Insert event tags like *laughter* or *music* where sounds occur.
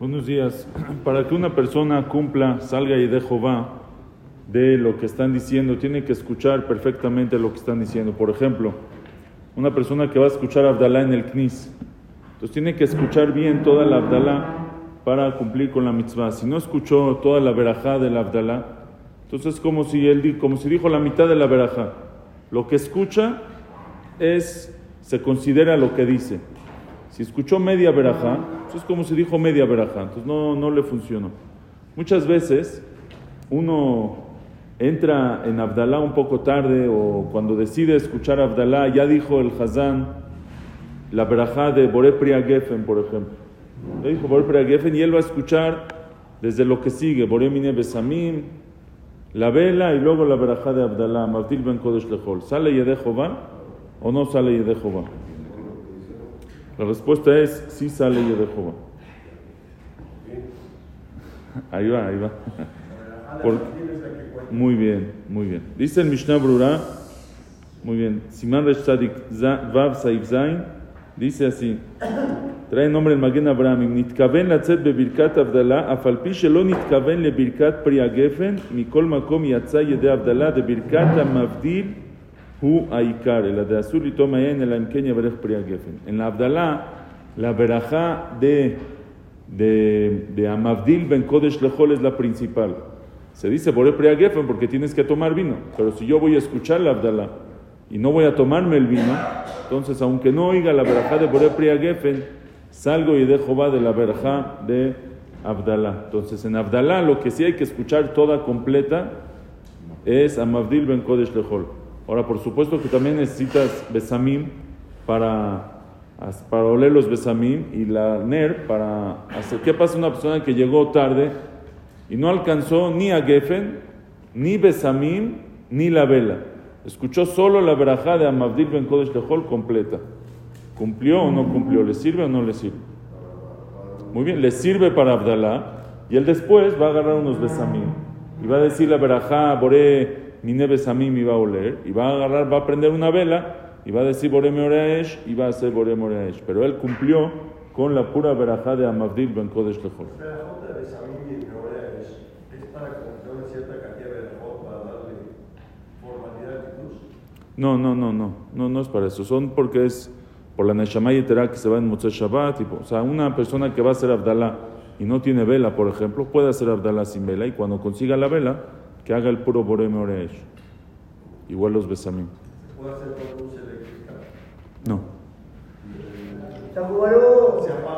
Buenos días. *clears throat* Para que una persona cumpla, salga y de Jehová de lo que están diciendo, tiene que escuchar perfectamente lo que están diciendo. Por ejemplo, una persona que va a escuchar Abdalá en el Knis, entonces tiene que escuchar bien toda la Abdalá para cumplir con la mitzvah. Si no escuchó toda la verajá de la Abdalá, entonces es como si él como si dijo la mitad de la verajá. Lo que escucha es se considera lo que dice. Si escuchó media verajá, es como si dijo media verajá, entonces no, no le funcionó. Muchas veces uno entra en Abdalá un poco tarde o cuando decide escuchar Abdalá, ya dijo el Hazán la verajá de Boré por ejemplo. Le dijo Boré Geffen y él va a escuchar desde lo que sigue, Boré Mine Besamim, la vela y luego la verajá de Abdalá, Martil Ben Kodesh Lechol. ¿Sale Yede Jehová o no sale Yede Jehová? La respuesta es sí sale Yede Jehová. Ahí va, ahí va. muy bien, muy bien. Dice el Mishnah Brura, muy bien, Siman Resh Vav Saif Zain, dice así, trae nombre el Magen Abraham, Nitkaven latzet bebirkat Abdallah, afalpi shelo nitkaven lebirkat Priya Gefen, mikol makom yatza yede Abdallah, de birkat mavdil hu de azul y toma en el amken yaberech Priya Gefen. En la Abdallah, la verajá de, de, de Amavdil Ben Kodesh Lechol es la principal. Se dice Bore Priya Gefen porque tienes que tomar vino, pero si yo voy a escuchar la Abdallah y no voy a tomarme el vino, entonces aunque no oiga la verajá de Bore Priya Gefen, salgo y dejo va de la verajá de Abdallah. Entonces en Abdallah lo que sí hay que escuchar toda completa es Amavdil Ben Kodesh Lechol. Ahora, por supuesto que también necesitas Besamim para, para oler los Besamim y la Ner para hacer. ¿Qué pasa una persona que llegó tarde y no alcanzó ni a Gefen, ni Besamim, ni la vela? Escuchó solo la verajá de Amavdil Ben Kodesh completa. ¿Cumplió o no cumplió? ¿Le sirve o no le sirve? Muy bien, le sirve para Abdalá y él después va a agarrar unos Besamim y va a decir la verajá, Boré. Mine Besamim iba a oler, y va a agarrar, va a prender una vela, y va a decir Bore Moreaesh, y va a hacer Bore Moreaesh. Pero él cumplió con la pura verajá de Amavdil Ben Kodesh Lechol. No, no, no, no, no, no es para eso. Son porque es por la Neshama Yetera que se va en Motzei Shabbat. o sea, una persona que va a hacer Abdalá y no tiene vela, por ejemplo, puede hacer Abdalá sin vela y cuando consiga la vela, que haga el puro Borem Oresh. Igual los Besamim. ¿Puede hacer con luz eléctrica? No. Se apaga